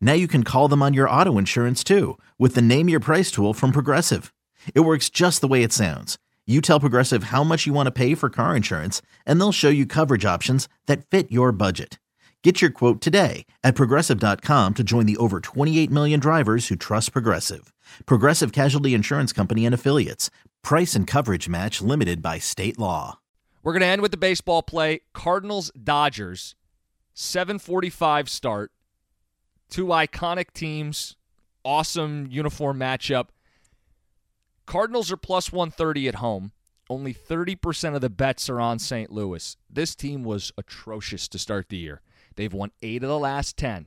Now you can call them on your auto insurance too with the Name Your Price tool from Progressive. It works just the way it sounds. You tell Progressive how much you want to pay for car insurance, and they'll show you coverage options that fit your budget. Get your quote today at progressive.com to join the over 28 million drivers who trust Progressive. Progressive Casualty Insurance Company and Affiliates. Price and coverage match limited by state law. We're going to end with the baseball play. Cardinals Dodgers 745 start. Two iconic teams, awesome uniform matchup. Cardinals are plus 130 at home. Only 30% of the bets are on St. Louis. This team was atrocious to start the year. They've won 8 of the last 10,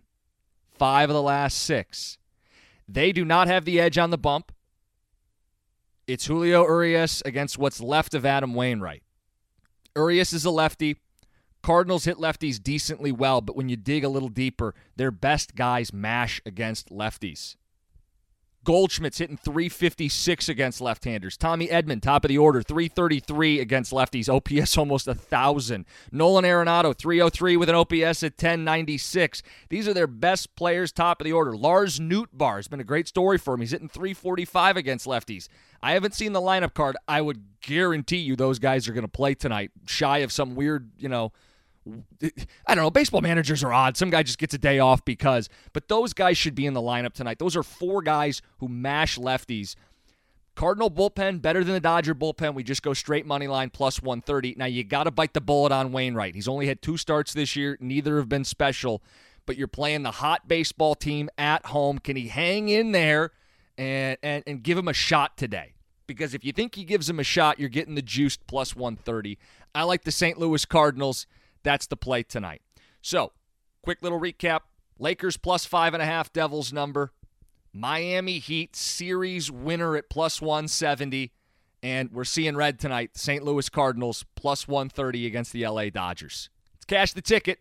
5 of the last 6. They do not have the edge on the bump. It's Julio Urias against what's left of Adam Wainwright. Urias is a lefty. Cardinals hit lefties decently well, but when you dig a little deeper, their best guys mash against lefties. Goldschmidt's hitting 356 against left-handers. Tommy Edman, top of the order, 333 against lefties. OPS almost a thousand. Nolan Arenado, 303 with an OPS at 1096. These are their best players, top of the order. Lars Nootbaar has been a great story for him. He's hitting 345 against lefties. I haven't seen the lineup card. I would guarantee you those guys are going to play tonight, shy of some weird, you know, I don't know. Baseball managers are odd. Some guy just gets a day off because, but those guys should be in the lineup tonight. Those are four guys who mash lefties. Cardinal bullpen better than the Dodger bullpen. We just go straight money line plus 130. Now you got to bite the bullet on Wainwright. He's only had two starts this year. Neither have been special, but you're playing the hot baseball team at home. Can he hang in there and and, and give him a shot today? Because if you think he gives him a shot, you're getting the juiced plus 130. I like the St. Louis Cardinals. That's the play tonight. So, quick little recap Lakers plus five and a half, Devils number. Miami Heat series winner at plus 170. And we're seeing red tonight. St. Louis Cardinals plus 130 against the LA Dodgers. Let's cash the ticket.